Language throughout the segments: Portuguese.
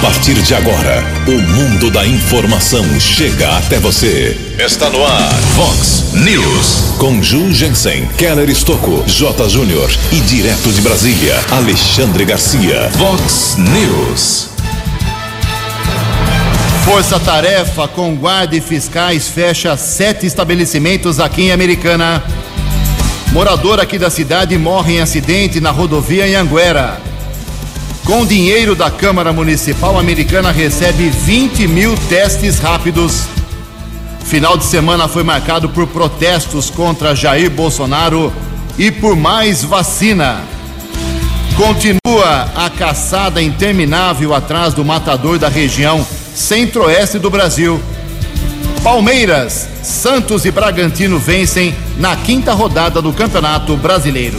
A partir de agora, o mundo da informação chega até você. Está no ar, Fox News. Com Ju Jensen, Keller Estocco, J. Júnior e direto de Brasília, Alexandre Garcia. Fox News. Força Tarefa com guarda e fiscais fecha sete estabelecimentos aqui em Americana. Morador aqui da cidade morre em acidente na rodovia em Anguera. Com dinheiro da Câmara Municipal Americana recebe 20 mil testes rápidos. Final de semana foi marcado por protestos contra Jair Bolsonaro e por mais vacina. Continua a caçada interminável atrás do matador da região centro-oeste do Brasil. Palmeiras, Santos e Bragantino vencem na quinta rodada do Campeonato Brasileiro.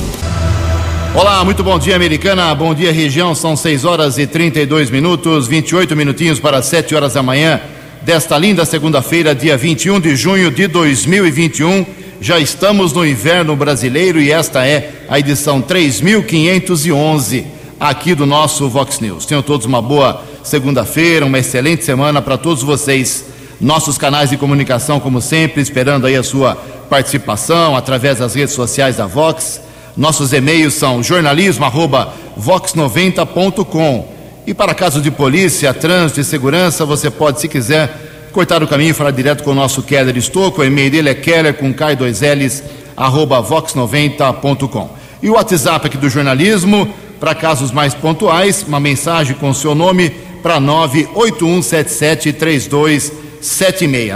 Olá, muito bom dia, Americana. Bom dia, região. São 6 horas e 32 minutos, 28 minutinhos para 7 horas da manhã desta linda segunda-feira, dia 21 de junho de 2021. Já estamos no inverno brasileiro e esta é a edição 3511 aqui do nosso Vox News. Tenham todos uma boa segunda-feira, uma excelente semana para todos vocês. Nossos canais de comunicação, como sempre, esperando aí a sua participação através das redes sociais da Vox nossos e-mails são jornalismo@vox90.com. E para casos de polícia, trânsito e segurança, você pode, se quiser, cortar o caminho e falar direto com o nosso Keller Estocco. O e-mail dele é keller com K2Ls, arroba vox90.com. E o WhatsApp aqui do jornalismo, para casos mais pontuais, uma mensagem com o seu nome para 981773276.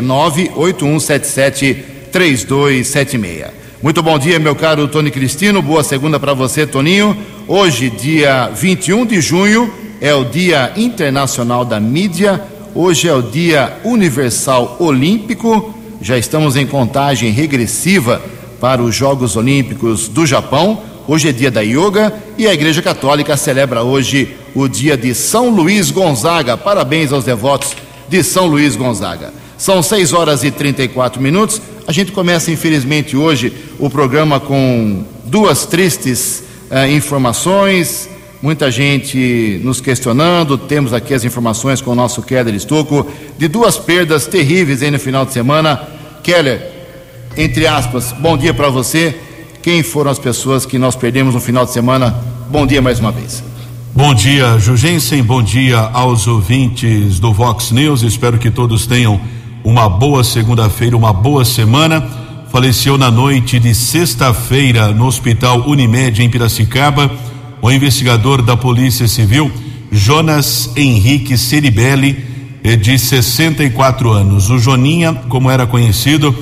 981773276. Muito bom dia, meu caro Tony Cristino. Boa segunda para você, Toninho. Hoje, dia 21 de junho, é o Dia Internacional da Mídia. Hoje é o Dia Universal Olímpico. Já estamos em contagem regressiva para os Jogos Olímpicos do Japão. Hoje é dia da yoga e a Igreja Católica celebra hoje o dia de São Luís Gonzaga. Parabéns aos devotos de São Luís Gonzaga. São 6 horas e 34 minutos. A gente começa, infelizmente, hoje o programa com duas tristes uh, informações. Muita gente nos questionando. Temos aqui as informações com o nosso Keller Estocco de duas perdas terríveis aí no final de semana. Keller, entre aspas, bom dia para você. Quem foram as pessoas que nós perdemos no final de semana? Bom dia mais uma vez. Bom dia, Jugensen. Bom dia aos ouvintes do Vox News. Espero que todos tenham uma boa segunda-feira, uma boa semana. Faleceu na noite de sexta-feira no Hospital Unimed em Piracicaba o investigador da Polícia Civil Jonas Henrique Ceribelli, eh, de 64 anos. O Joninha, como era conhecido,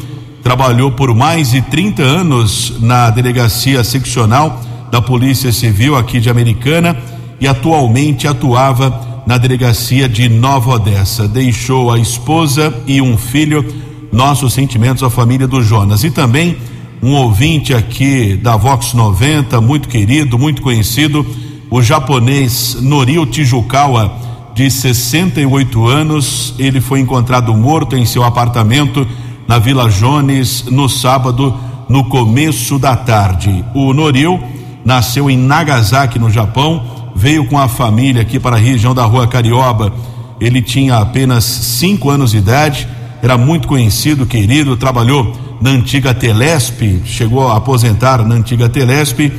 trabalhou por mais de 30 anos na delegacia seccional da Polícia Civil aqui de Americana e atualmente atuava na delegacia de Nova Odessa. Deixou a esposa e um filho. Nossos sentimentos à família do Jonas. E também um ouvinte aqui da Vox 90, muito querido, muito conhecido, o japonês Norio Tijukawa, de 68 anos. Ele foi encontrado morto em seu apartamento na Vila Jones no sábado, no começo da tarde. O Norio nasceu em Nagasaki, no Japão veio com a família aqui para a região da Rua Carioba. Ele tinha apenas cinco anos de idade, era muito conhecido, querido, trabalhou na antiga Telesp, chegou a aposentar na antiga Telesp,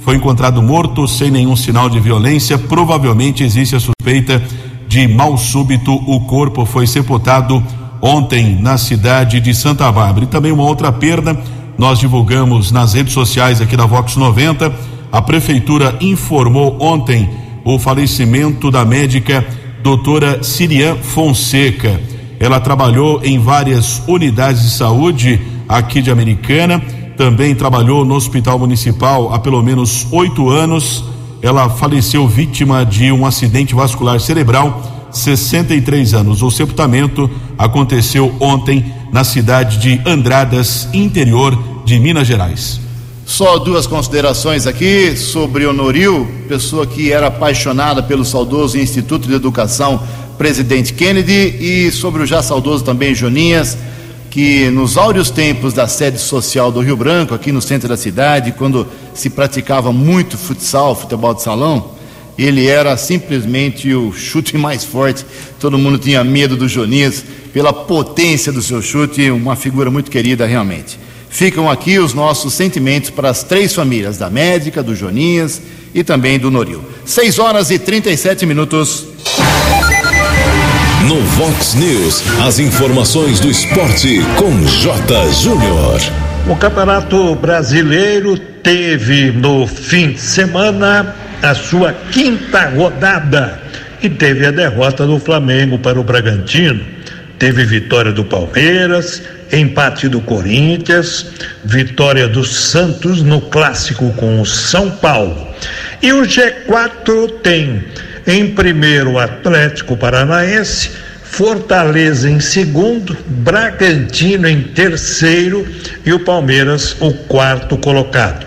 foi encontrado morto sem nenhum sinal de violência. Provavelmente existe a suspeita de mal súbito. O corpo foi sepultado ontem na cidade de Santa Bárbara. E também uma outra perda, nós divulgamos nas redes sociais aqui da Vox 90 a prefeitura informou ontem o falecimento da médica doutora Sirian Fonseca. Ela trabalhou em várias unidades de saúde aqui de Americana, também trabalhou no Hospital Municipal há pelo menos oito anos. Ela faleceu vítima de um acidente vascular cerebral, 63 anos. O sepultamento aconteceu ontem na cidade de Andradas, interior de Minas Gerais. Só duas considerações aqui sobre Honoril, pessoa que era apaixonada pelo saudoso Instituto de Educação Presidente Kennedy e sobre o já saudoso também Joninhas, que nos áureos tempos da sede social do Rio Branco, aqui no centro da cidade, quando se praticava muito futsal, futebol de salão, ele era simplesmente o chute mais forte. Todo mundo tinha medo do Jonias pela potência do seu chute, uma figura muito querida realmente. Ficam aqui os nossos sentimentos para as três famílias, da médica, do Joninhas e também do Noril. 6 horas e 37 minutos. No Vox News, as informações do esporte com J. Júnior. O Campeonato Brasileiro teve no fim de semana a sua quinta rodada e teve a derrota do Flamengo para o Bragantino. Teve vitória do Palmeiras, empate do Corinthians, vitória do Santos no clássico com o São Paulo. E o G4 tem em primeiro o Atlético Paranaense, Fortaleza em segundo, Bragantino em terceiro e o Palmeiras o quarto colocado.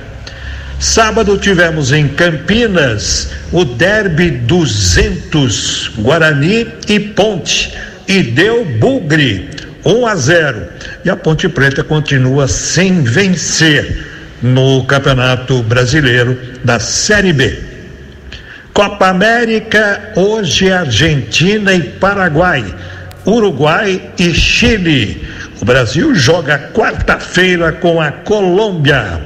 Sábado tivemos em Campinas o Derby 200 Guarani e Ponte e deu bugre 1 a 0 e a Ponte Preta continua sem vencer no Campeonato Brasileiro da Série B. Copa América, hoje Argentina e Paraguai, Uruguai e Chile. O Brasil joga quarta-feira com a Colômbia.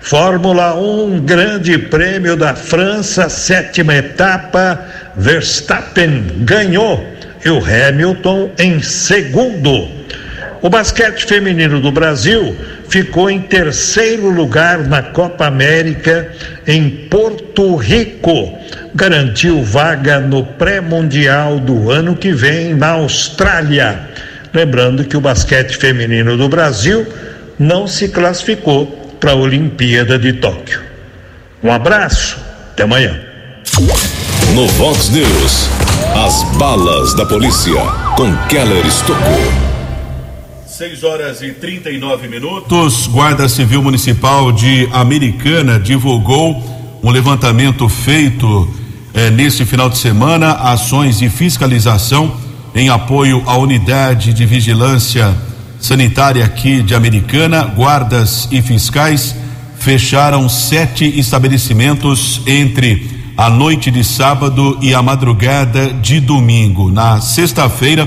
Fórmula 1, Grande Prêmio da França, sétima etapa. Verstappen ganhou e o Hamilton em segundo. O basquete feminino do Brasil ficou em terceiro lugar na Copa América em Porto Rico. Garantiu vaga no pré-mundial do ano que vem na Austrália. Lembrando que o basquete feminino do Brasil não se classificou para a Olimpíada de Tóquio. Um abraço, até amanhã. No Vox News, as balas da polícia com Keller Estocou. 6 horas e 39 minutos. Guarda Civil Municipal de Americana divulgou um levantamento feito eh, nesse final de semana, ações de fiscalização em apoio à unidade de vigilância sanitária aqui de Americana, guardas e fiscais fecharam sete estabelecimentos entre a noite de sábado e a madrugada de domingo. Na sexta-feira,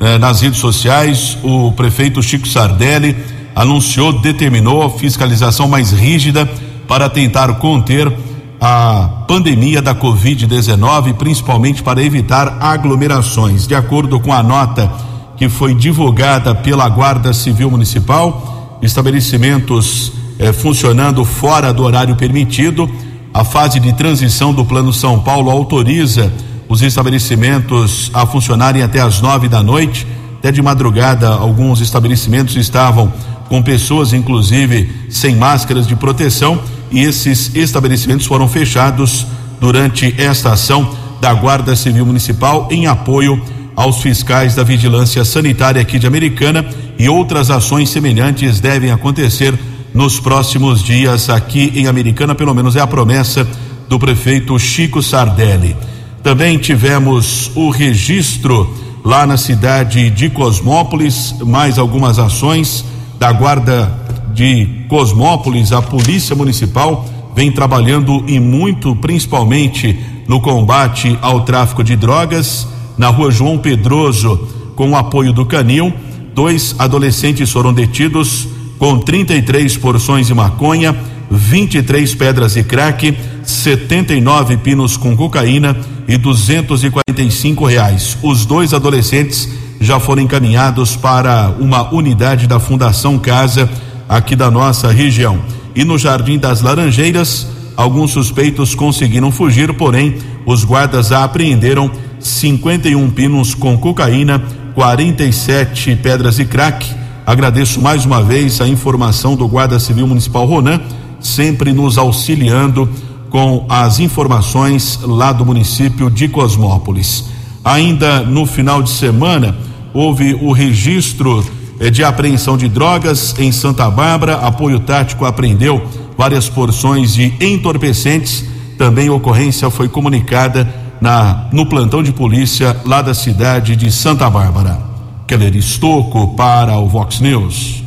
eh, nas redes sociais, o prefeito Chico Sardelli anunciou, determinou fiscalização mais rígida para tentar conter a pandemia da Covid-19, principalmente para evitar aglomerações. De acordo com a nota que foi divulgada pela Guarda Civil Municipal, estabelecimentos eh, funcionando fora do horário permitido. A fase de transição do Plano São Paulo autoriza os estabelecimentos a funcionarem até as nove da noite. Até de madrugada, alguns estabelecimentos estavam com pessoas, inclusive, sem máscaras de proteção, e esses estabelecimentos foram fechados durante esta ação da Guarda Civil Municipal em apoio aos fiscais da Vigilância Sanitária aqui de Americana e outras ações semelhantes devem acontecer nos próximos dias aqui em Americana, pelo menos é a promessa do prefeito Chico Sardelli. Também tivemos o registro lá na cidade de Cosmópolis, mais algumas ações da Guarda de Cosmópolis, a Polícia Municipal vem trabalhando e muito, principalmente no combate ao tráfico de drogas na rua João Pedroso, com o apoio do Canil. Dois adolescentes foram detidos com 33 porções de maconha, 23 pedras de crack, 79 pinos com cocaína e 245 reais. Os dois adolescentes já foram encaminhados para uma unidade da Fundação Casa aqui da nossa região. E no Jardim das Laranjeiras, alguns suspeitos conseguiram fugir, porém os guardas apreenderam 51 pinos com cocaína, 47 pedras e crack. Agradeço mais uma vez a informação do Guarda Civil Municipal Ronan, sempre nos auxiliando com as informações lá do município de Cosmópolis. Ainda no final de semana, houve o registro eh, de apreensão de drogas em Santa Bárbara. Apoio tático apreendeu várias porções de entorpecentes. Também ocorrência foi comunicada na no plantão de polícia lá da cidade de Santa Bárbara. Keller Estocco para o Vox News.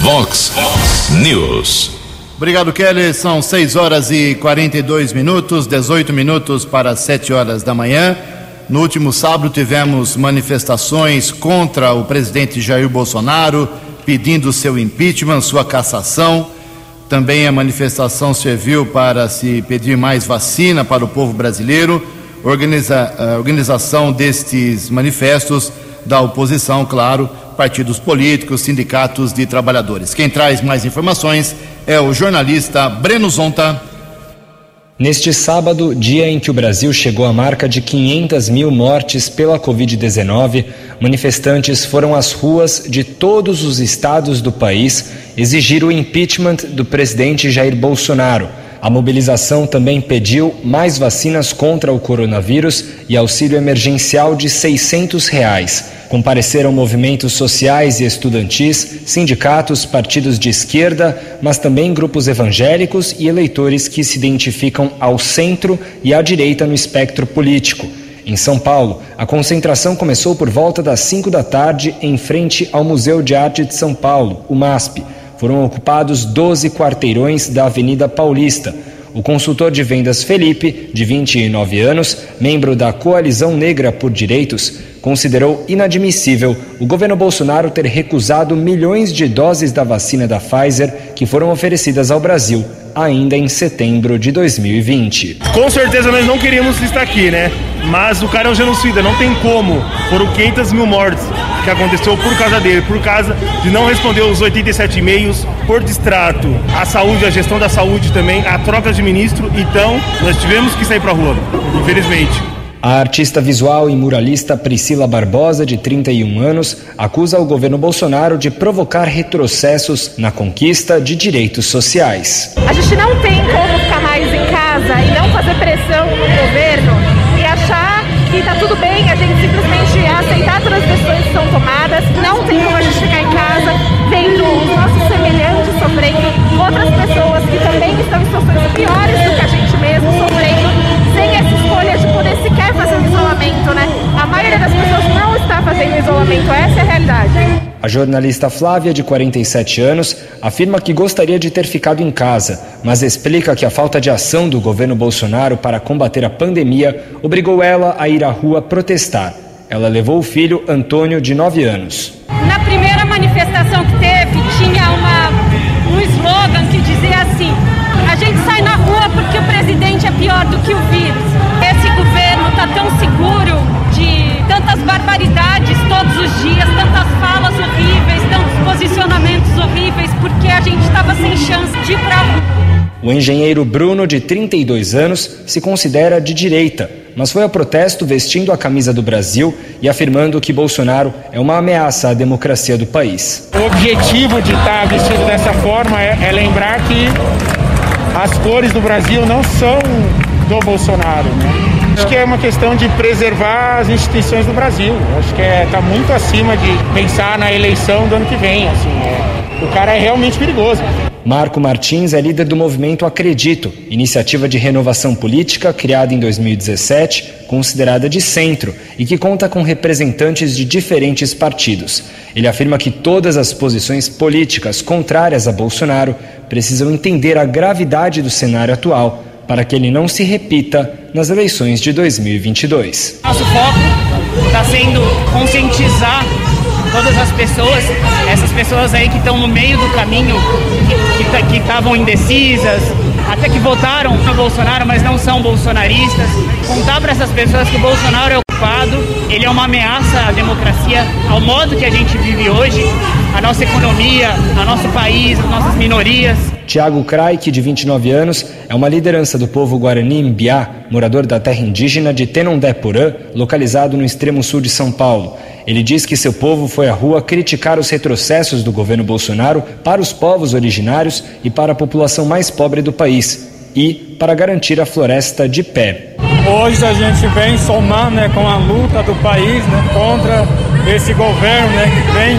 Vox News. Obrigado, Kelly. São 6 horas e 42 minutos, 18 minutos para 7 horas da manhã. No último sábado tivemos manifestações contra o presidente Jair Bolsonaro, pedindo seu impeachment, sua cassação. Também a manifestação serviu para se pedir mais vacina para o povo brasileiro. Organiza, a organização destes manifestos da oposição, claro, partidos políticos, sindicatos de trabalhadores. Quem traz mais informações é o jornalista Breno Zonta. Neste sábado, dia em que o Brasil chegou à marca de 500 mil mortes pela Covid-19, manifestantes foram às ruas de todos os estados do país exigir o impeachment do presidente Jair Bolsonaro. A mobilização também pediu mais vacinas contra o coronavírus e auxílio emergencial de 600 reais. Compareceram movimentos sociais e estudantis, sindicatos, partidos de esquerda, mas também grupos evangélicos e eleitores que se identificam ao centro e à direita no espectro político. Em São Paulo, a concentração começou por volta das 5 da tarde em frente ao Museu de Arte de São Paulo, o MASP. Foram ocupados 12 quarteirões da Avenida Paulista. O consultor de vendas Felipe, de 29 anos, membro da Coalizão Negra por Direitos, considerou inadmissível o governo Bolsonaro ter recusado milhões de doses da vacina da Pfizer que foram oferecidas ao Brasil ainda em setembro de 2020. Com certeza nós não queríamos estar aqui, né? Mas o cara é um genocida, não tem como. Foram 500 mil mortes que aconteceu por causa dele, por causa de não responder os 87 e-mails por distrato. A saúde, a gestão da saúde também, a troca de ministro. Então, nós tivemos que sair para rua, infelizmente. A artista visual e muralista Priscila Barbosa, de 31 anos, acusa o governo Bolsonaro de provocar retrocessos na conquista de direitos sociais. A gente não tem como tudo bem, a gente simplesmente aceitar todas as decisões que são tomadas. Não tem como a gente ficar em casa vendo os nossos semelhantes sofrendo, outras pessoas que também estão em situações piores do que a gente mesmo sofrendo sem essa escolha de poder sequer fazer um isolamento, né? A maioria das pessoas não está fazendo isolamento, essa é a realidade. A jornalista Flávia, de 47 anos, afirma que gostaria de ter ficado em casa, mas explica que a falta de ação do governo Bolsonaro para combater a pandemia obrigou ela a ir à rua protestar. Ela levou o filho, Antônio, de 9 anos. Na primeira manifestação que teve, tinha uma, um slogan que dizia assim: a gente sai na rua porque o presidente é pior do que o vírus. Esse governo está tão seguro de tantas barbaridades todos os dias, falas tantos posicionamentos horríveis, porque a gente estava sem chance de rua. O engenheiro Bruno, de 32 anos, se considera de direita, mas foi ao protesto vestindo a camisa do Brasil e afirmando que Bolsonaro é uma ameaça à democracia do país. O objetivo de estar vestido dessa forma é, é lembrar que as cores do Brasil não são do Bolsonaro. Né? Acho que é uma questão de preservar as instituições do Brasil. Acho que está é, tá muito acima de pensar na eleição do ano que vem. Assim, é, o cara é realmente perigoso. Marco Martins é líder do movimento Acredito, iniciativa de renovação política criada em 2017, considerada de centro e que conta com representantes de diferentes partidos. Ele afirma que todas as posições políticas contrárias a Bolsonaro precisam entender a gravidade do cenário atual para que ele não se repita nas eleições de 2022. Nosso foco está sendo conscientizar todas as pessoas, essas pessoas aí que estão no meio do caminho, que estavam tá, indecisas, até que votaram no Bolsonaro, mas não são bolsonaristas. Contar para essas pessoas que o Bolsonaro é ocupado, ele é uma ameaça à democracia, ao modo que a gente vive hoje, a nossa economia, a nosso país, as nossas minorias. Tiago Kraik, de 29 anos, é uma liderança do povo Guarani Mbiá, morador da terra indígena de Tenondé-Porã, localizado no extremo sul de São Paulo. Ele diz que seu povo foi à rua criticar os retrocessos do governo Bolsonaro para os povos originários e para a população mais pobre do país e para garantir a floresta de pé. Hoje a gente vem somar né, com a luta do país né, contra esse governo né, que vem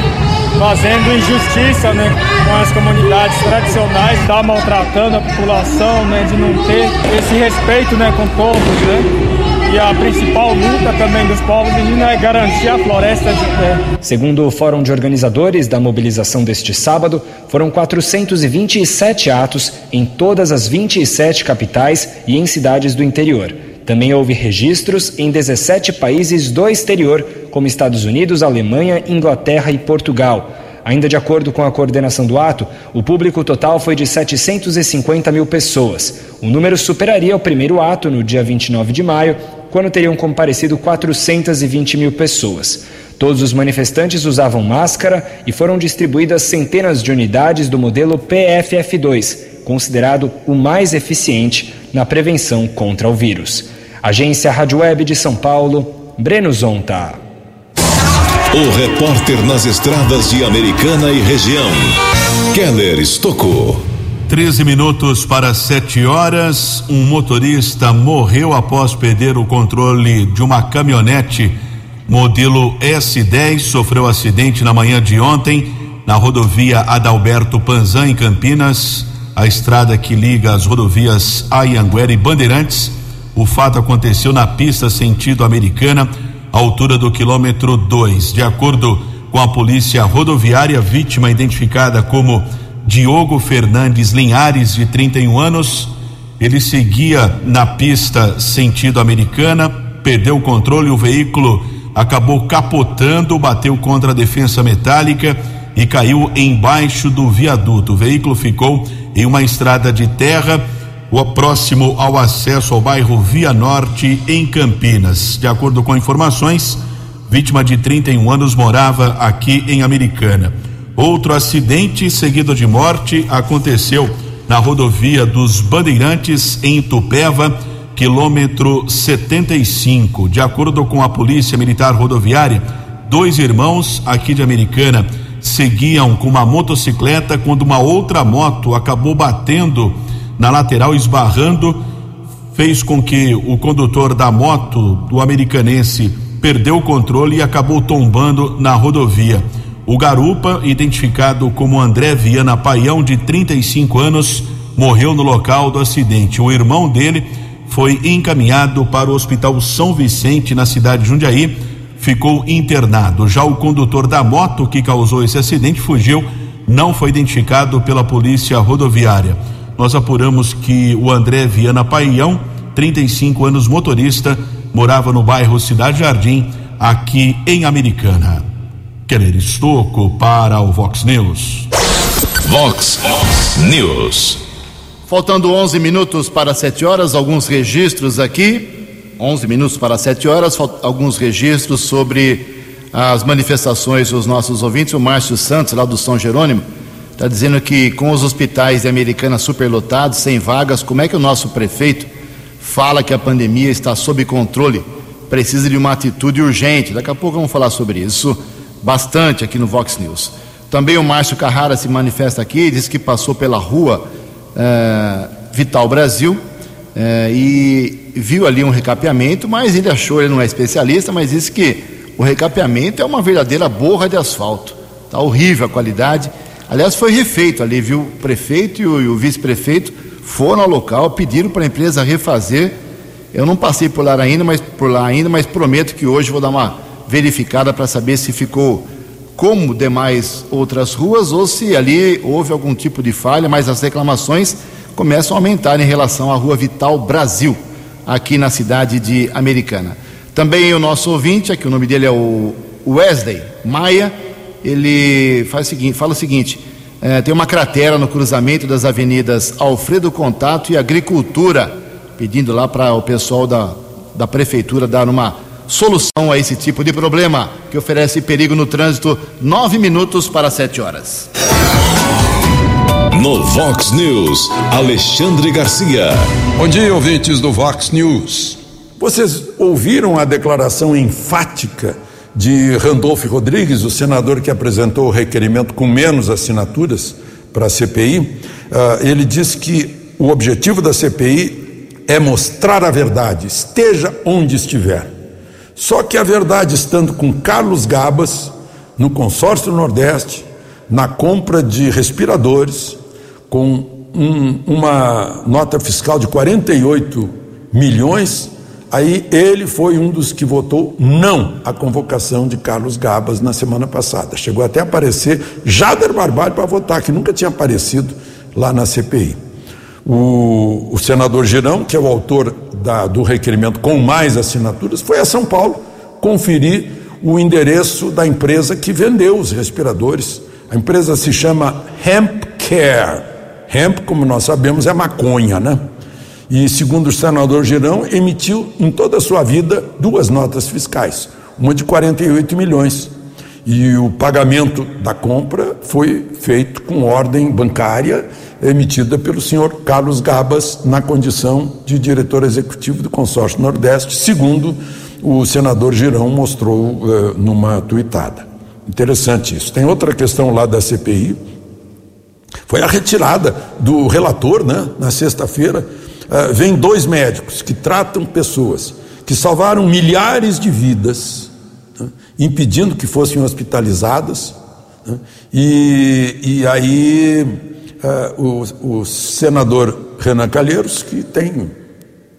fazendo injustiça né, com as comunidades tradicionais, está maltratando a população, né, de não ter esse respeito né, com todos. Né? e a principal luta também dos povos indígenas é garantir a floresta de pé. Segundo o Fórum de Organizadores da mobilização deste sábado, foram 427 atos em todas as 27 capitais e em cidades do interior. Também houve registros em 17 países do exterior, como Estados Unidos, Alemanha, Inglaterra e Portugal. Ainda de acordo com a coordenação do ato, o público total foi de 750 mil pessoas. O número superaria o primeiro ato, no dia 29 de maio, quando teriam comparecido 420 mil pessoas. Todos os manifestantes usavam máscara e foram distribuídas centenas de unidades do modelo PFF2, considerado o mais eficiente na prevenção contra o vírus. Agência Rádio Web de São Paulo, Breno Zonta. O repórter nas estradas de Americana e região, Keller Estocou. 13 minutos para 7 horas. Um motorista morreu após perder o controle de uma caminhonete modelo S10. Sofreu acidente na manhã de ontem na rodovia Adalberto Panzan, em Campinas, a estrada que liga as rodovias Ayanguera e Bandeirantes. O fato aconteceu na pista sentido americana altura do quilômetro 2. De acordo com a polícia rodoviária, vítima identificada como Diogo Fernandes Linhares, de 31 anos, ele seguia na pista sentido americana, perdeu o controle, o veículo acabou capotando, bateu contra a defensa metálica e caiu embaixo do viaduto. O veículo ficou em uma estrada de terra o próximo ao acesso ao bairro Via Norte, em Campinas. De acordo com informações, vítima de 31 anos morava aqui em Americana. Outro acidente seguido de morte aconteceu na rodovia dos Bandeirantes, em Tupéva, quilômetro 75. De acordo com a Polícia Militar Rodoviária, dois irmãos aqui de Americana seguiam com uma motocicleta quando uma outra moto acabou batendo na lateral, esbarrando, fez com que o condutor da moto do americanense perdeu o controle e acabou tombando na rodovia. O garupa, identificado como André Viana Paião, de 35 anos, morreu no local do acidente. O irmão dele foi encaminhado para o Hospital São Vicente, na cidade de Jundiaí, ficou internado. Já o condutor da moto que causou esse acidente fugiu, não foi identificado pela polícia rodoviária nós apuramos que o André Viana Paião, 35 anos motorista, morava no bairro Cidade Jardim, aqui em Americana. Querer Estoco para o Vox News. Vox News. Faltando 11 minutos para 7 horas, alguns registros aqui. 11 minutos para 7 horas, alguns registros sobre as manifestações dos nossos ouvintes. O Márcio Santos, lá do São Jerônimo, Está dizendo que com os hospitais de Americana superlotados, sem vagas, como é que o nosso prefeito fala que a pandemia está sob controle? Precisa de uma atitude urgente. Daqui a pouco vamos falar sobre isso bastante aqui no Vox News. Também o Márcio Carrara se manifesta aqui, diz que passou pela rua eh, Vital Brasil eh, e viu ali um recapeamento, mas ele achou, ele não é especialista, mas disse que o recapeamento é uma verdadeira borra de asfalto. Está horrível a qualidade Aliás, foi refeito ali, viu? O prefeito e o, o vice-prefeito foram ao local, pediram para a empresa refazer. Eu não passei por lá ainda, mas por lá ainda, mas prometo que hoje vou dar uma verificada para saber se ficou como demais outras ruas ou se ali houve algum tipo de falha, mas as reclamações começam a aumentar em relação à Rua Vital Brasil, aqui na cidade de Americana. Também o nosso ouvinte, aqui o nome dele é o Wesley Maia, ele faz o seguinte, fala o seguinte: é, tem uma cratera no cruzamento das avenidas Alfredo Contato e Agricultura, pedindo lá para o pessoal da, da prefeitura dar uma solução a esse tipo de problema que oferece perigo no trânsito. Nove minutos para sete horas. No Vox News, Alexandre Garcia. Bom dia, ouvintes do Vox News. Vocês ouviram a declaração enfática de Randolph Rodrigues, o senador que apresentou o requerimento com menos assinaturas para a CPI, ah, ele disse que o objetivo da CPI é mostrar a verdade, esteja onde estiver. Só que a verdade, estando com Carlos Gabas, no consórcio Nordeste, na compra de respiradores, com um, uma nota fiscal de 48 milhões, Aí ele foi um dos que votou não à convocação de Carlos Gabas na semana passada. Chegou até a aparecer Jader Barbalho para votar, que nunca tinha aparecido lá na CPI. O, o senador Girão, que é o autor da, do requerimento com mais assinaturas, foi a São Paulo conferir o endereço da empresa que vendeu os respiradores. A empresa se chama Hemp Care. Hemp, como nós sabemos, é maconha, né? E, segundo o senador Girão, emitiu em toda a sua vida duas notas fiscais, uma de 48 milhões. E o pagamento da compra foi feito com ordem bancária emitida pelo senhor Carlos Gabas na condição de diretor executivo do consórcio Nordeste, segundo o senador Girão mostrou uh, numa tuitada. Interessante isso. Tem outra questão lá da CPI, foi a retirada do relator, né, na sexta-feira, Uh, vem dois médicos que tratam pessoas que salvaram milhares de vidas, né, impedindo que fossem hospitalizadas, né, e, e, aí uh, o, o, senador Renan Calheiros, que tem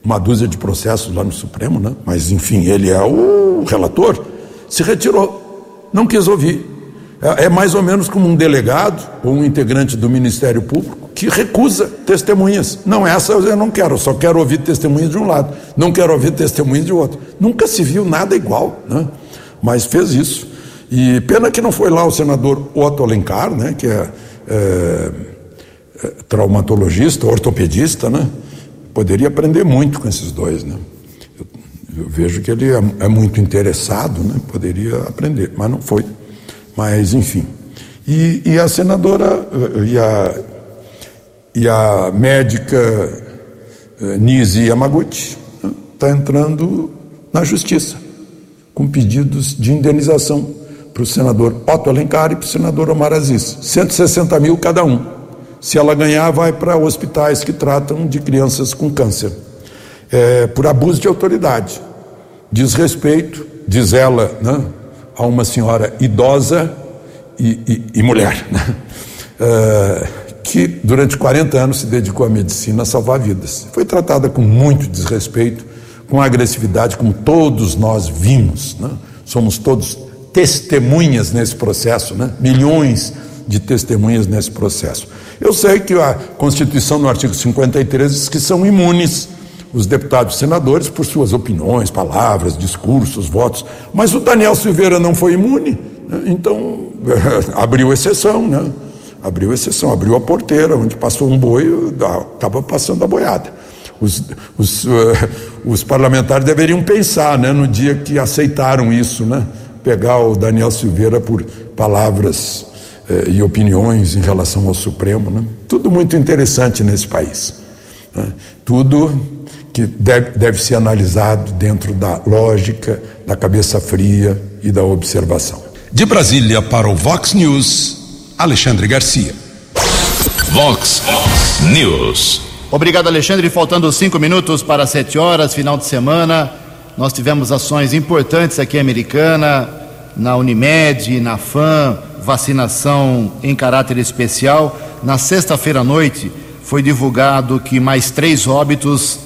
uma dúzia de processos lá no Supremo, né, mas enfim, ele é o relator, se retirou, não quis ouvir. É, é mais ou menos como um delegado ou um integrante do Ministério Público que recusa testemunhas. Não, essa eu não quero, só quero ouvir testemunhas de um lado, não quero ouvir testemunhas de outro. Nunca se viu nada igual, né? mas fez isso. E pena que não foi lá o senador Otto Alencar, né? que é, é, é traumatologista, ortopedista, né? poderia aprender muito com esses dois. Né? Eu, eu vejo que ele é, é muito interessado, né? poderia aprender, mas não foi. Mas, enfim. E, e a senadora e a e a médica eh, Nise Yamaguchi está entrando na justiça com pedidos de indenização para o senador Otto Alencar e para o senador Omar Aziz. 160 mil cada um. Se ela ganhar, vai para hospitais que tratam de crianças com câncer. É, por abuso de autoridade, desrespeito, diz ela, né, a uma senhora idosa e, e, e mulher. Né? É, que durante 40 anos se dedicou à medicina a salvar vidas. Foi tratada com muito desrespeito, com agressividade, como todos nós vimos. Né? Somos todos testemunhas nesse processo, né? milhões de testemunhas nesse processo. Eu sei que a Constituição, no artigo 53, diz que são imunes os deputados e senadores por suas opiniões, palavras, discursos, votos, mas o Daniel Silveira não foi imune, né? então abriu exceção, né? abriu exceção, abriu a porteira, onde passou um boi, estava passando a boiada. Os, os, uh, os, parlamentares deveriam pensar né, no dia que aceitaram isso, né, pegar o Daniel Silveira por palavras uh, e opiniões em relação ao Supremo. Né? Tudo muito interessante nesse país. Né? Tudo que deve, deve ser analisado dentro da lógica, da cabeça fria e da observação. De Brasília para o Vox News. Alexandre Garcia. Vox News. Obrigado, Alexandre. Faltando cinco minutos para sete horas, final de semana. Nós tivemos ações importantes aqui em Americana, na Unimed, na FAM, vacinação em caráter especial. Na sexta-feira à noite foi divulgado que mais três óbitos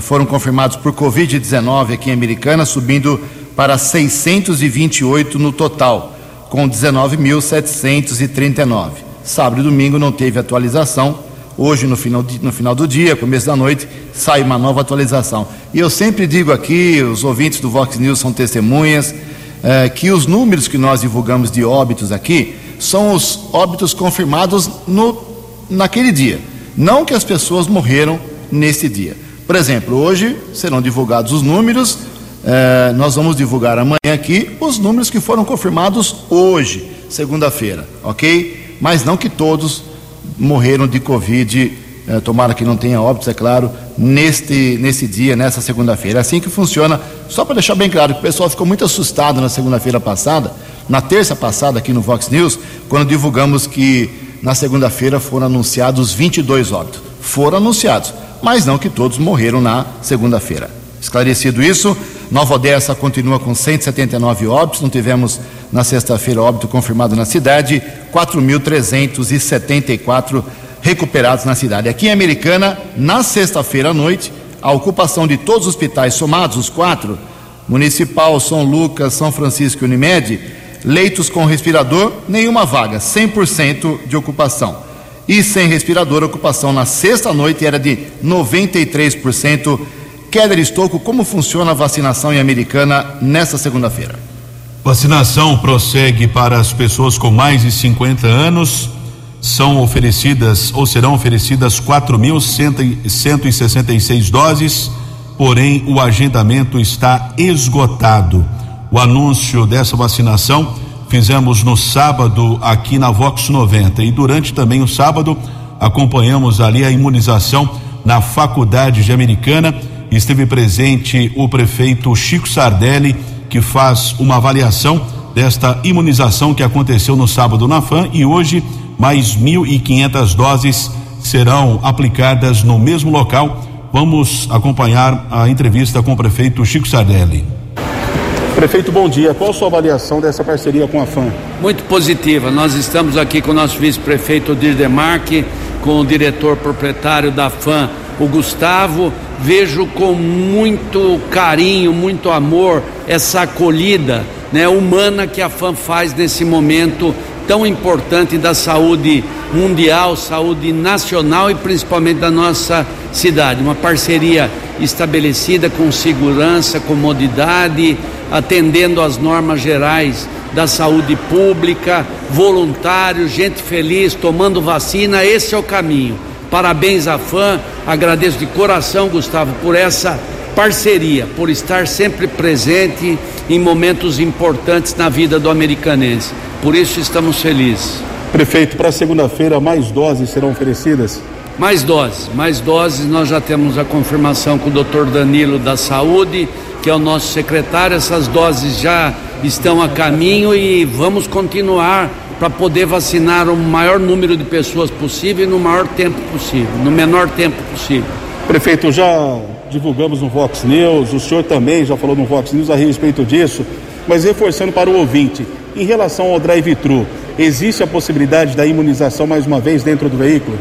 foram confirmados por Covid-19 aqui em Americana, subindo para 628 no total com 19.739. Sábado e domingo não teve atualização. Hoje, no final, no final do dia, começo da noite, sai uma nova atualização. E eu sempre digo aqui, os ouvintes do Vox News são testemunhas, é, que os números que nós divulgamos de óbitos aqui são os óbitos confirmados no, naquele dia. Não que as pessoas morreram nesse dia. Por exemplo, hoje serão divulgados os números é, nós vamos divulgar amanhã aqui os números que foram confirmados hoje, segunda-feira, ok? Mas não que todos morreram de Covid, é, tomara que não tenha óbitos, é claro, neste, nesse dia, nessa segunda-feira. É assim que funciona, só para deixar bem claro, que o pessoal ficou muito assustado na segunda-feira passada, na terça passada aqui no Vox News, quando divulgamos que na segunda-feira foram anunciados 22 óbitos. Foram anunciados, mas não que todos morreram na segunda-feira. Esclarecido isso, Nova Odessa continua com 179 óbitos, não tivemos na sexta-feira óbito confirmado na cidade, 4.374 recuperados na cidade. Aqui em Americana, na sexta-feira à noite, a ocupação de todos os hospitais somados, os quatro, Municipal, São Lucas, São Francisco e Unimed, leitos com respirador, nenhuma vaga, 100% de ocupação. E sem respirador, a ocupação na sexta noite era de 93%. Keller Estocco, como funciona a vacinação em Americana nesta segunda-feira? Vacinação prossegue para as pessoas com mais de 50 anos. São oferecidas ou serão oferecidas 4.166 doses, porém o agendamento está esgotado. O anúncio dessa vacinação fizemos no sábado aqui na Vox 90 e durante também o sábado acompanhamos ali a imunização na Faculdade de Americana. Esteve presente o prefeito Chico Sardelli, que faz uma avaliação desta imunização que aconteceu no sábado na FAM e hoje mais 1.500 doses serão aplicadas no mesmo local. Vamos acompanhar a entrevista com o prefeito Chico Sardelli. Prefeito, bom dia. Qual a sua avaliação dessa parceria com a FAM? Muito positiva. Nós estamos aqui com o nosso vice-prefeito Odir Demarque, com o diretor proprietário da FAM, o Gustavo. Vejo com muito carinho, muito amor essa acolhida né, humana que a FAM faz nesse momento tão importante da saúde mundial, saúde nacional e principalmente da nossa cidade. Uma parceria estabelecida com segurança, comodidade, atendendo às normas gerais da saúde pública, voluntários, gente feliz, tomando vacina, esse é o caminho. Parabéns à FAM, agradeço de coração, Gustavo, por essa parceria, por estar sempre presente em momentos importantes na vida do americanense. Por isso estamos felizes. Prefeito, para segunda-feira mais doses serão oferecidas? Mais doses, mais doses. Nós já temos a confirmação com o doutor Danilo da Saúde, que é o nosso secretário. Essas doses já estão a caminho e vamos continuar para poder vacinar o maior número de pessoas possível e no maior tempo possível, no menor tempo possível. Prefeito, já divulgamos no Vox News, o senhor também já falou no Vox News a respeito disso, mas reforçando para o ouvinte, em relação ao drive-thru, existe a possibilidade da imunização mais uma vez dentro do veículo?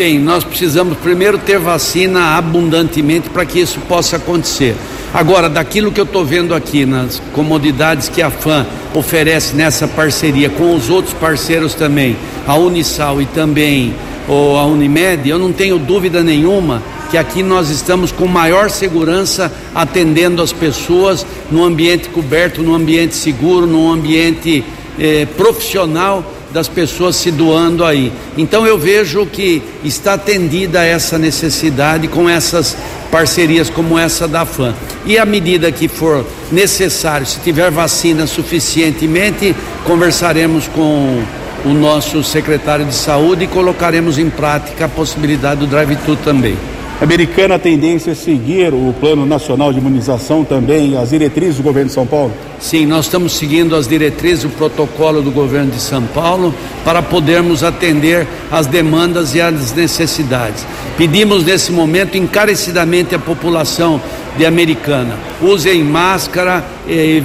Bem, nós precisamos primeiro ter vacina abundantemente para que isso possa acontecer. Agora, daquilo que eu estou vendo aqui nas comodidades que a FAM oferece nessa parceria com os outros parceiros também, a Unisal e também ou a Unimed, eu não tenho dúvida nenhuma que aqui nós estamos com maior segurança atendendo as pessoas no ambiente coberto, no ambiente seguro, no ambiente eh, profissional das pessoas se doando aí. Então eu vejo que está atendida essa necessidade com essas parcerias como essa da FAM. E à medida que for necessário, se tiver vacina suficientemente, conversaremos com o nosso secretário de saúde e colocaremos em prática a possibilidade do drive-thru também. Americana a tendência é seguir o Plano Nacional de Imunização também, as diretrizes do governo de São Paulo? Sim, nós estamos seguindo as diretrizes, o protocolo do governo de São Paulo para podermos atender às demandas e às necessidades. Pedimos nesse momento encarecidamente à população de Americana: usem máscara, eh,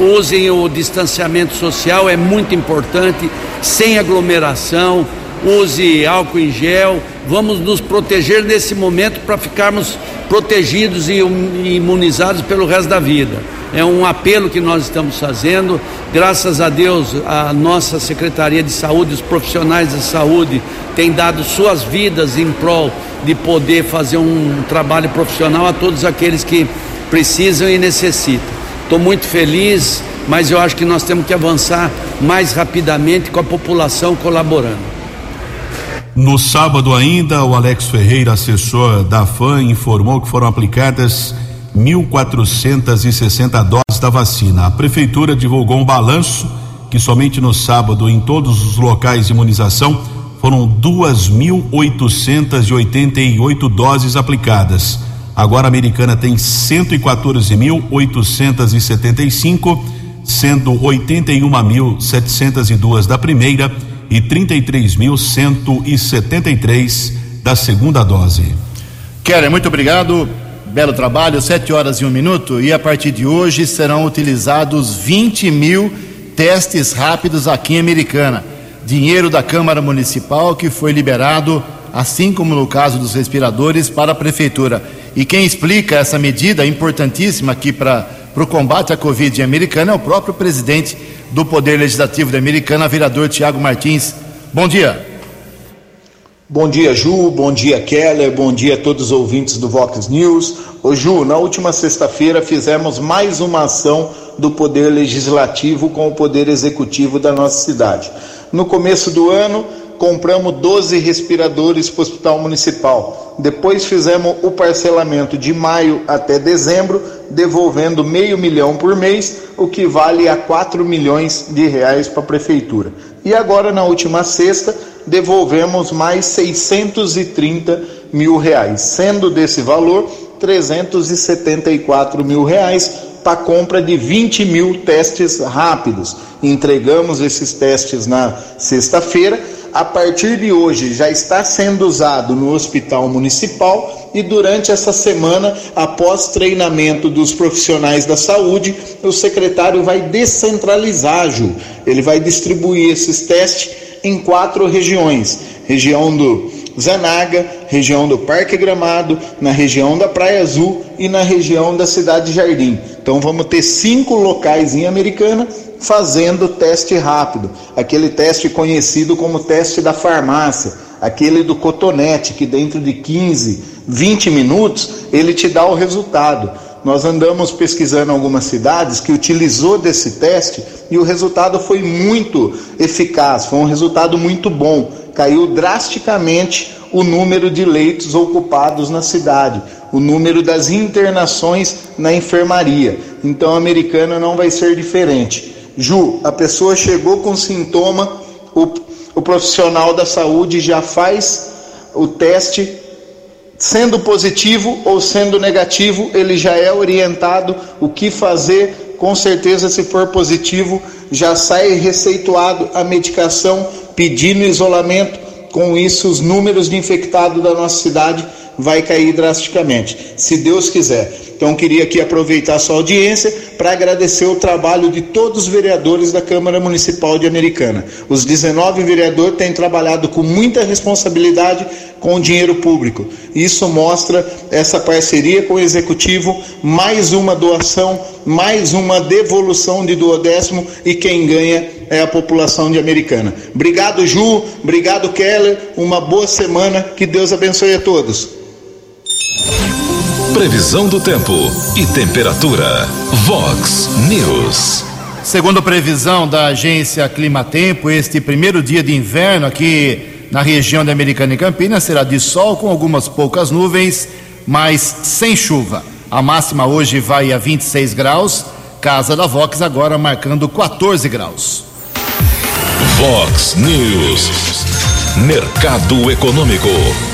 usem o distanciamento social, é muito importante, sem aglomeração, use álcool em gel. Vamos nos proteger nesse momento para ficarmos protegidos e imunizados pelo resto da vida. É um apelo que nós estamos fazendo. Graças a Deus, a nossa Secretaria de Saúde, os profissionais de saúde têm dado suas vidas em prol de poder fazer um trabalho profissional a todos aqueles que precisam e necessitam. Estou muito feliz, mas eu acho que nós temos que avançar mais rapidamente com a população colaborando. No sábado ainda, o Alex Ferreira, assessor da FAM, informou que foram aplicadas 1.460 doses da vacina. A prefeitura divulgou um balanço que somente no sábado, em todos os locais de imunização, foram 2.888 doses aplicadas. Agora a americana tem 114.875, sendo 81.702 da primeira e 33.173 da segunda dose. Keller, muito obrigado. Belo trabalho, 7 horas e um minuto. E a partir de hoje serão utilizados 20 mil testes rápidos aqui em Americana. Dinheiro da Câmara Municipal que foi liberado assim como no caso dos respiradores, para a Prefeitura. E quem explica essa medida importantíssima aqui para o combate à Covid americana é o próprio presidente do Poder Legislativo da Americana, vereador Tiago Martins. Bom dia. Bom dia, Ju. Bom dia, Keller. Bom dia a todos os ouvintes do Vox News. Ô, Ju, na última sexta-feira fizemos mais uma ação do Poder Legislativo com o Poder Executivo da nossa cidade. No começo do ano, compramos 12 respiradores para o Hospital Municipal. Depois fizemos o parcelamento de maio até dezembro, devolvendo meio milhão por mês, o que vale a 4 milhões de reais para a Prefeitura. E agora, na última sexta, devolvemos mais 630 mil reais, sendo desse valor 374 mil reais para compra de 20 mil testes rápidos. Entregamos esses testes na sexta-feira. A partir de hoje já está sendo usado no Hospital Municipal e durante essa semana, após treinamento dos profissionais da saúde, o secretário vai descentralizar, Ju. Ele vai distribuir esses testes em quatro regiões: região do Zanaga, região do Parque Gramado, na região da Praia Azul e na região da Cidade Jardim. Então vamos ter cinco locais em Americana fazendo teste rápido, aquele teste conhecido como teste da farmácia, aquele do cotonete que dentro de 15, 20 minutos ele te dá o resultado. Nós andamos pesquisando algumas cidades que utilizou desse teste e o resultado foi muito eficaz, foi um resultado muito bom. Caiu drasticamente o número de leitos ocupados na cidade, o número das internações na enfermaria. Então a americana não vai ser diferente. Ju, a pessoa chegou com sintoma, o, o profissional da saúde já faz o teste sendo positivo ou sendo negativo, ele já é orientado o que fazer. Com certeza, se for positivo, já sai receituado a medicação, pedindo isolamento. Com isso, os números de infectados da nossa cidade vai cair drasticamente, se Deus quiser. Então, queria aqui aproveitar a sua audiência para agradecer o trabalho de todos os vereadores da Câmara Municipal de Americana. Os 19 vereadores têm trabalhado com muita responsabilidade com o dinheiro público. Isso mostra essa parceria com o Executivo, mais uma doação, mais uma devolução de duodécimo e quem ganha é a população de Americana. Obrigado, Ju. Obrigado, Keller. Uma boa semana. Que Deus abençoe a todos. Previsão do tempo e temperatura. Vox News. Segundo a previsão da agência Climatempo, este primeiro dia de inverno aqui na região da Americana e Campinas será de sol com algumas poucas nuvens, mas sem chuva. A máxima hoje vai a 26 graus. Casa da Vox agora marcando 14 graus. Vox News. Mercado Econômico.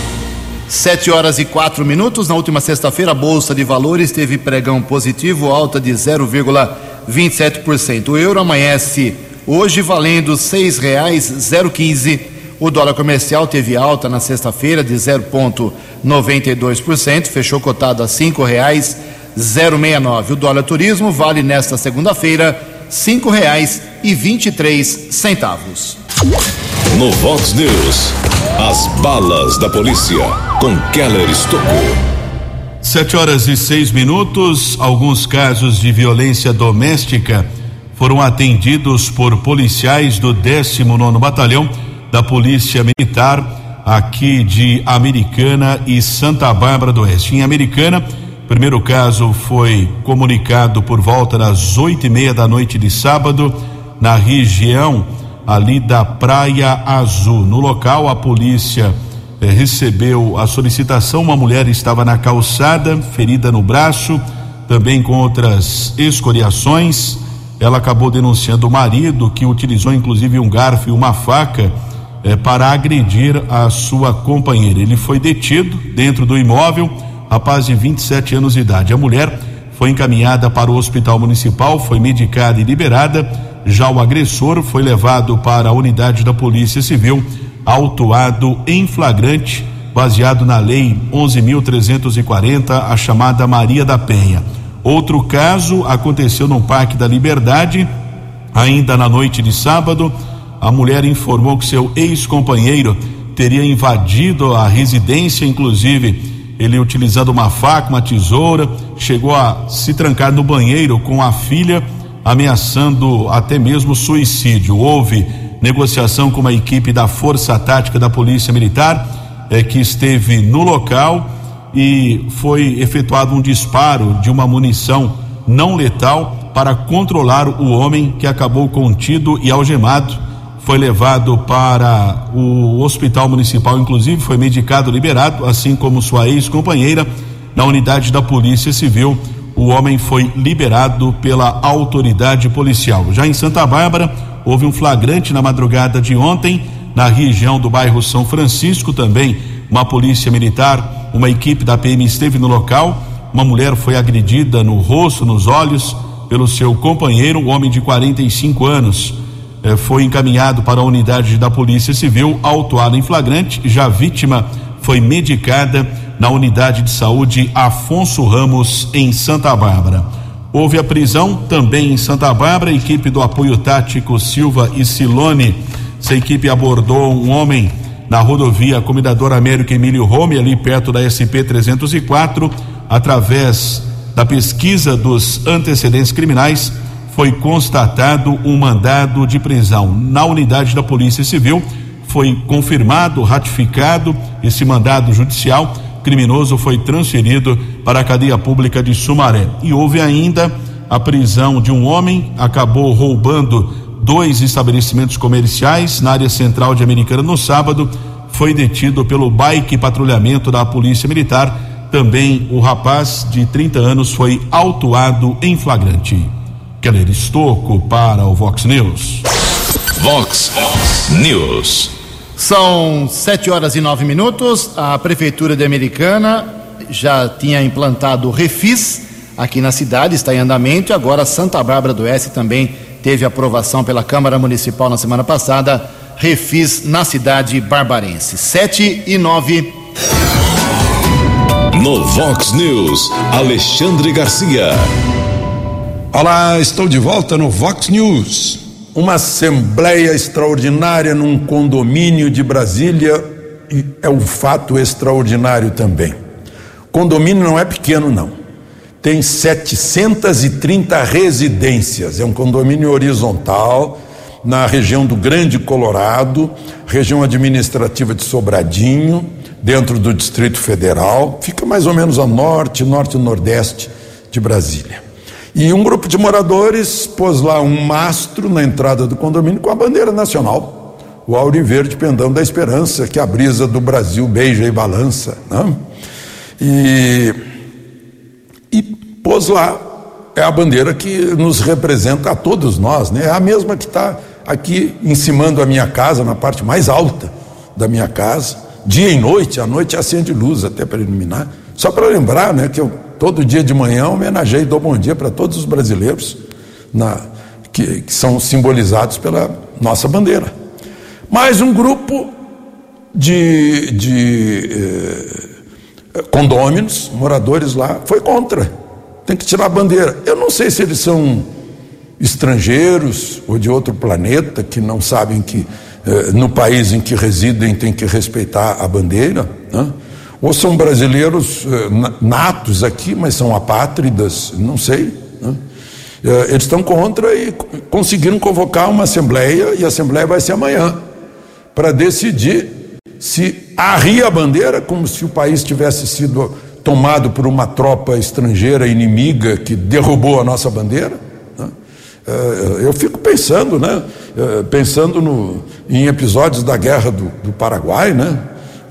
7 horas e 4 minutos. Na última sexta-feira, a Bolsa de Valores teve pregão positivo, alta de 0,27%. O euro amanhece hoje valendo R$ 6,015. O dólar comercial teve alta na sexta-feira de 0,92%, fechou cotado a R$ 5,069. O dólar turismo vale nesta segunda-feira R$ 5,23. No Vox News, as balas da polícia com Keller Estocou. Sete horas e seis minutos. Alguns casos de violência doméstica foram atendidos por policiais do 19 Batalhão da Polícia Militar aqui de Americana e Santa Bárbara do Oeste. Em Americana, o primeiro caso foi comunicado por volta das oito e meia da noite de sábado na região ali da Praia Azul. No local, a polícia eh, recebeu a solicitação. Uma mulher estava na calçada, ferida no braço, também com outras escoriações. Ela acabou denunciando o marido, que utilizou inclusive um garfo e uma faca eh, para agredir a sua companheira. Ele foi detido dentro do imóvel, rapaz de 27 anos de idade. A mulher foi encaminhada para o hospital municipal, foi medicada e liberada já o agressor foi levado para a unidade da Polícia Civil, autuado em flagrante, baseado na Lei 11.340, a chamada Maria da Penha. Outro caso aconteceu no Parque da Liberdade, ainda na noite de sábado. A mulher informou que seu ex-companheiro teria invadido a residência, inclusive ele utilizando uma faca, uma tesoura, chegou a se trancar no banheiro com a filha, ameaçando até mesmo suicídio. Houve negociação com uma equipe da Força Tática da Polícia Militar, eh, que esteve no local e foi efetuado um disparo de uma munição não letal para controlar o homem que acabou contido e algemado. Foi levado para o hospital municipal, inclusive foi medicado, liberado, assim como sua ex-companheira, na unidade da Polícia Civil. O homem foi liberado pela autoridade policial. Já em Santa Bárbara, houve um flagrante na madrugada de ontem, na região do bairro São Francisco, também uma polícia militar, uma equipe da PM esteve no local. Uma mulher foi agredida no rosto, nos olhos, pelo seu companheiro, um homem de 45 anos. Eh, foi encaminhado para a unidade da Polícia Civil, autuado em flagrante. Já a vítima foi medicada na unidade de saúde Afonso Ramos, em Santa Bárbara. Houve a prisão também em Santa Bárbara, equipe do apoio tático Silva e Silone. Essa equipe abordou um homem na rodovia Comendador Américo Emílio Rome, ali perto da SP 304, através da pesquisa dos antecedentes criminais, foi constatado um mandado de prisão na unidade da Polícia Civil. Foi confirmado, ratificado esse mandado judicial. Criminoso foi transferido para a cadeia pública de Sumaré. E houve ainda a prisão de um homem, acabou roubando dois estabelecimentos comerciais na área central de Americana no sábado. Foi detido pelo bike patrulhamento da Polícia Militar. Também o rapaz de 30 anos foi autuado em flagrante. Keller Estocco para o Vox News. Vox News. São sete horas e nove minutos. A Prefeitura de Americana já tinha implantado o Refis aqui na cidade, está em andamento. E agora Santa Bárbara do Oeste também teve aprovação pela Câmara Municipal na semana passada. Refis na cidade barbarense. Sete e nove. No Vox News, Alexandre Garcia. Olá, estou de volta no Vox News. Uma assembleia extraordinária num condomínio de Brasília e é um fato extraordinário também. Condomínio não é pequeno, não. Tem 730 residências. É um condomínio horizontal na região do Grande Colorado, região administrativa de Sobradinho, dentro do Distrito Federal. Fica mais ou menos a norte, norte-nordeste de Brasília. E um grupo de moradores pôs lá um mastro na entrada do condomínio com a bandeira nacional, o Auriverde Pendão da Esperança, que a brisa do Brasil beija e balança. Né? E, e pôs lá, é a bandeira que nos representa a todos nós, né? é a mesma que está aqui em cima da minha casa, na parte mais alta da minha casa, dia e noite, à noite acende luz até para iluminar. Só para lembrar né, que eu todo dia de manhã homenageio e dou bom dia para todos os brasileiros na, que, que, são simbolizados pela nossa bandeira. Mais um grupo de, de eh, condôminos, moradores lá, foi contra. Tem que tirar a bandeira. Eu não sei se eles são estrangeiros ou de outro planeta que não sabem que eh, no país em que residem tem que respeitar a bandeira. Né? Ou são brasileiros eh, natos aqui, mas são apátridas, não sei. Né? Eh, eles estão contra e conseguiram convocar uma assembleia, e a assembleia vai ser amanhã, para decidir se arria a bandeira, como se o país tivesse sido tomado por uma tropa estrangeira inimiga que derrubou a nossa bandeira. Né? Eh, eu fico pensando, né? Pensando no, em episódios da guerra do, do Paraguai, né?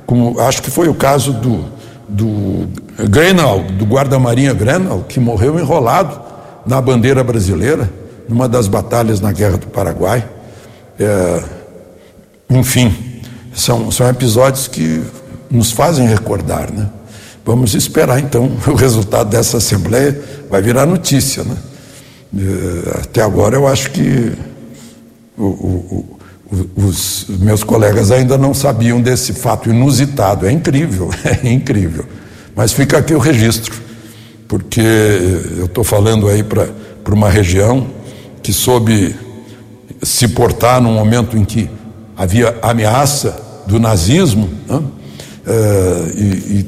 Como acho que foi o caso do, do Grenal, do guarda-marinha Grenal, que morreu enrolado na bandeira brasileira, numa das batalhas na Guerra do Paraguai. É, enfim, são, são episódios que nos fazem recordar, né? Vamos esperar então o resultado dessa assembleia, vai virar notícia, né? É, até agora eu acho que o, o, os meus colegas ainda não sabiam desse fato inusitado. É incrível, é incrível. Mas fica aqui o registro, porque eu estou falando aí para uma região que soube se portar num momento em que havia ameaça do nazismo, né? é, e, e,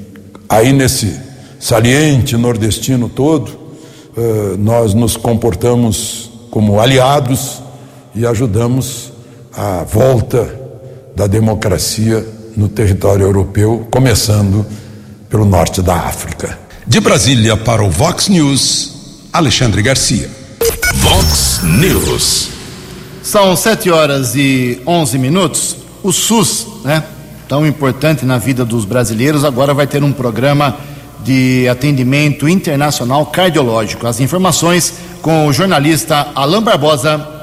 aí nesse saliente nordestino todo, é, nós nos comportamos como aliados e ajudamos a volta da democracia no território europeu, começando pelo norte da África. De Brasília para o Vox News, Alexandre Garcia. Vox News. São sete horas e onze minutos. O SUS, né, tão importante na vida dos brasileiros, agora vai ter um programa de atendimento internacional cardiológico. As informações com o jornalista Alain Barbosa.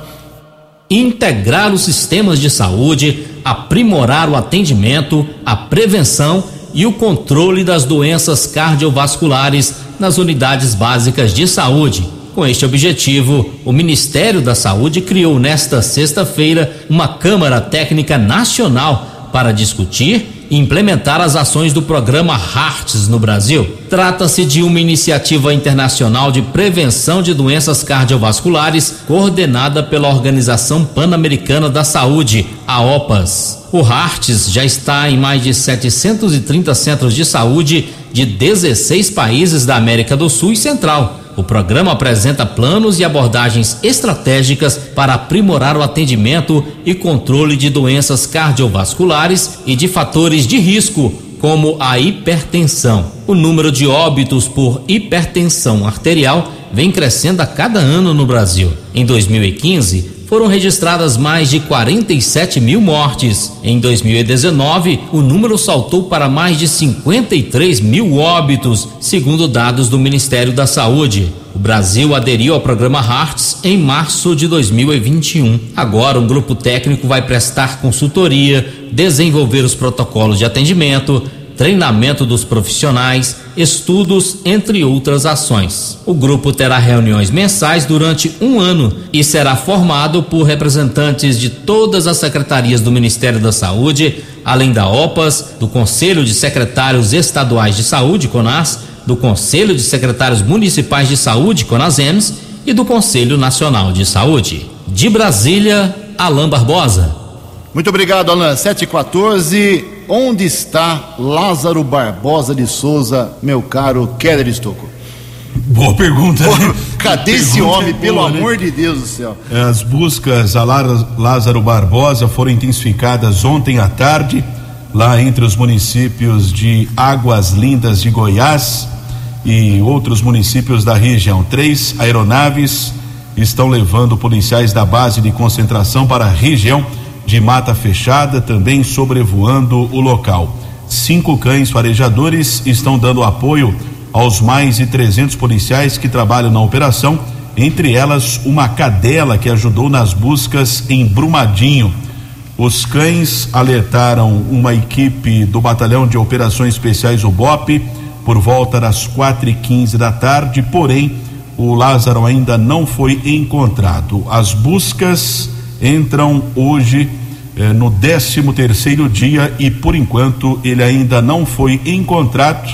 Integrar os sistemas de saúde, aprimorar o atendimento, a prevenção e o controle das doenças cardiovasculares nas unidades básicas de saúde. Com este objetivo, o Ministério da Saúde criou nesta sexta-feira uma Câmara Técnica Nacional para discutir implementar as ações do programa HARTS no Brasil. Trata-se de uma iniciativa internacional de prevenção de doenças cardiovasculares coordenada pela Organização Pan-Americana da Saúde, a OPAS. O HARTS já está em mais de 730 centros de saúde de 16 países da América do Sul e Central. O programa apresenta planos e abordagens estratégicas para aprimorar o atendimento e controle de doenças cardiovasculares e de fatores de risco, como a hipertensão. O número de óbitos por hipertensão arterial vem crescendo a cada ano no Brasil. Em 2015, foram registradas mais de 47 mil mortes. Em 2019, o número saltou para mais de 53 mil óbitos, segundo dados do Ministério da Saúde. O Brasil aderiu ao programa HARTS em março de 2021. Agora, um grupo técnico vai prestar consultoria, desenvolver os protocolos de atendimento, treinamento dos profissionais, estudos, entre outras ações. O grupo terá reuniões mensais durante um ano e será formado por representantes de todas as secretarias do Ministério da Saúde, além da OPAS, do Conselho de Secretários Estaduais de Saúde, CONAS, do Conselho de Secretários Municipais de Saúde, CONASEMS, e do Conselho Nacional de Saúde. De Brasília, Alain Barbosa. Muito obrigado, Alain. 714 onde está Lázaro Barbosa de Souza, meu caro Keller Estocco? Boa pergunta. Né? Cadê pergunta esse homem, é boa, pelo né? amor de Deus do céu? As buscas a Lázaro Barbosa foram intensificadas ontem à tarde, lá entre os municípios de Águas Lindas de Goiás e outros municípios da região. Três aeronaves estão levando policiais da base de concentração para a região de mata fechada, também sobrevoando o local. Cinco cães farejadores estão dando apoio aos mais de 300 policiais que trabalham na operação, entre elas uma cadela que ajudou nas buscas em Brumadinho. Os cães alertaram uma equipe do Batalhão de Operações Especiais, o BOP, por volta das quatro e quinze da tarde, porém o Lázaro ainda não foi encontrado. As buscas entram hoje eh, no 13 terceiro dia e por enquanto ele ainda não foi encontrado.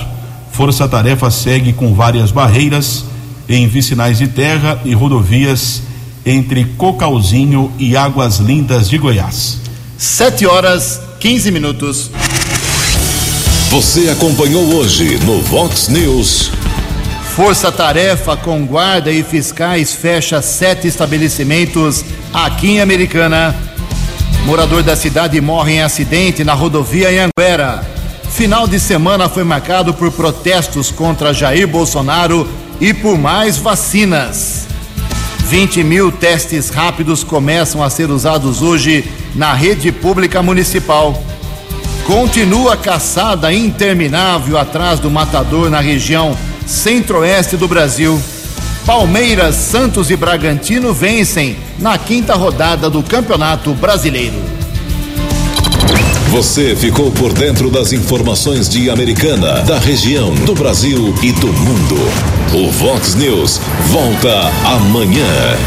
Força Tarefa segue com várias barreiras em vicinais de terra e rodovias entre Cocalzinho e Águas Lindas de Goiás. 7 horas 15 minutos. Você acompanhou hoje no Vox News. Força Tarefa com guarda e fiscais fecha sete estabelecimentos aqui em Americana. Morador da cidade morre em acidente na rodovia em Anguera. Final de semana foi marcado por protestos contra Jair Bolsonaro e por mais vacinas. 20 mil testes rápidos começam a ser usados hoje na rede pública municipal. Continua a caçada interminável atrás do matador na região centro-oeste do Brasil. Palmeiras, Santos e Bragantino vencem na quinta rodada do Campeonato Brasileiro. Você ficou por dentro das informações de Americana, da região, do Brasil e do mundo. O Vox News volta amanhã.